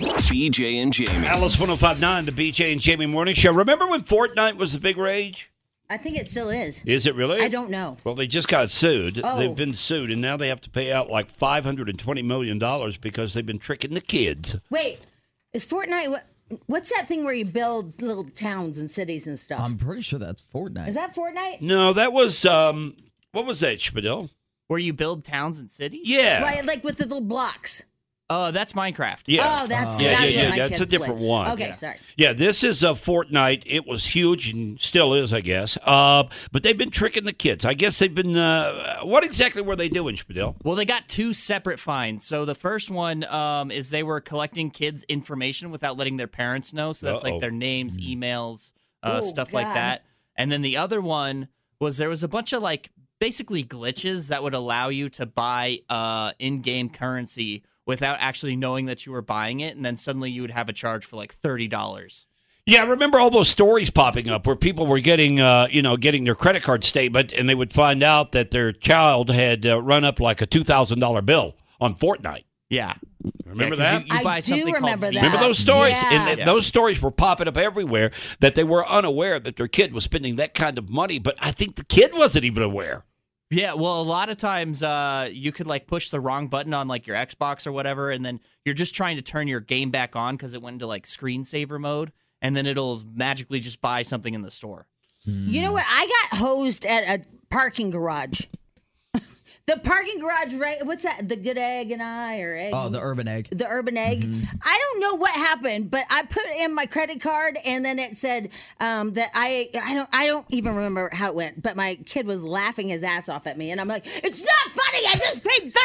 BJ and Jamie. Alice 1059, the BJ and Jamie Morning Show. Remember when Fortnite was the big rage? I think it still is. Is it really? I don't know. Well, they just got sued. Oh. They've been sued, and now they have to pay out like $520 million because they've been tricking the kids. Wait, is Fortnite what? What's that thing where you build little towns and cities and stuff? I'm pretty sure that's Fortnite. is that Fortnite? No, that was, um, what was that, Spadil? Where you build towns and cities? Yeah. Like, like with the little blocks. Oh, that's Minecraft. Yeah. Oh, that's Yeah, that's yeah, what yeah, my that's kids a different play. one. Okay, Yeah. sorry. Yeah, this is a Fortnite. It was huge and still is, I guess. Uh, but they've been tricking the kids. I guess they've been. Uh, what exactly were they doing, Spadil? Well, they got two separate fines. So the first one um, is they were collecting kids' information without letting their parents know. So that's Uh-oh. like their names, emails, uh, Oh, stuff like that. And then the other one was there was a bunch of like basically glitches that would allow you to buy uh, in-game currency without actually knowing that you were buying it, and then suddenly you would have a charge for like thirty dollars. Yeah, I remember all those stories popping up where people were getting, uh, you know, getting their credit card statement, and they would find out that their child had uh, run up like a two thousand dollar bill on Fortnite. Yeah, Remember Yeah, 'cause that? You, you I buy do something called remember that. Remember those stories? Yeah. And Yeah. those stories were popping up everywhere that they were unaware that their kid was spending that kind of money. But I think the kid wasn't even aware. Yeah, well, a lot of times uh, you could like push the wrong button on like your Xbox or whatever, and then you're just trying to turn your game back on because it went into like screensaver mode, and then it'll magically just buy something in the store. You know what? I got hosed at a parking garage. The parking garage, right? What's that? The Good Egg and I, or egg? oh, the urban egg. the urban egg. I don't know what happened, but I put in my credit card and then it said um, that I I don't I don't even remember how it went, but my kid was laughing his ass off at me and I'm like, "It's not funny. I just paid $30."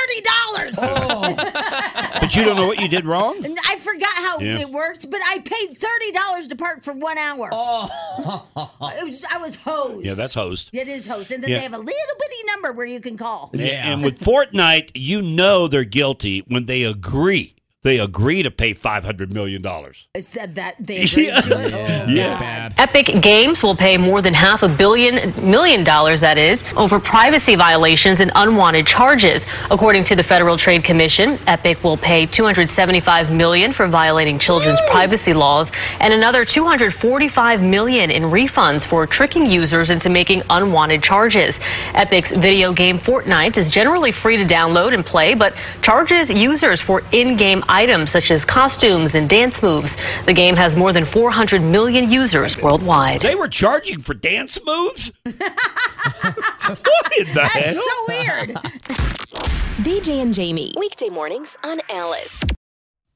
But you don't know what you did wrong? And I forgot how Yeah. it worked, but I paid $30 to park for 1 hour. Oh. it was, I was hosed. Yeah, that's host. It is host. And then Yeah. they have a little bitty number where you can call. Yeah. And with Fortnite, you know they're guilty when they agree. They agree to pay five hundred million dollars. It said that they agreed to it. Oh, Yeah. God. Bad. Epic Games will pay more than half a billion million dollars, that is, over privacy violations and unwanted charges. According to the Federal Trade Commission, Epic will pay 275 million for violating children's privacy laws and another 245 million in refunds for tricking users into making unwanted charges. Epic's video game Fortnite is generally free to download and play, but charges users for in-game items such as costumes and dance moves. The game has more than 400 million users worldwide. They were charging for dance moves. what in the That's hell? so weird. BJ and Jamie. Weekday mornings on Alice.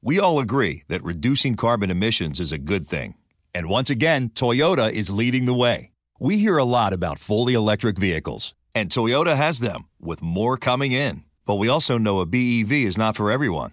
We all agree that reducing carbon emissions is a good thing. And once again, Toyota is leading the way. We hear a lot about fully electric vehicles, and Toyota has them, with more coming in. But we also know a BEV is not for everyone,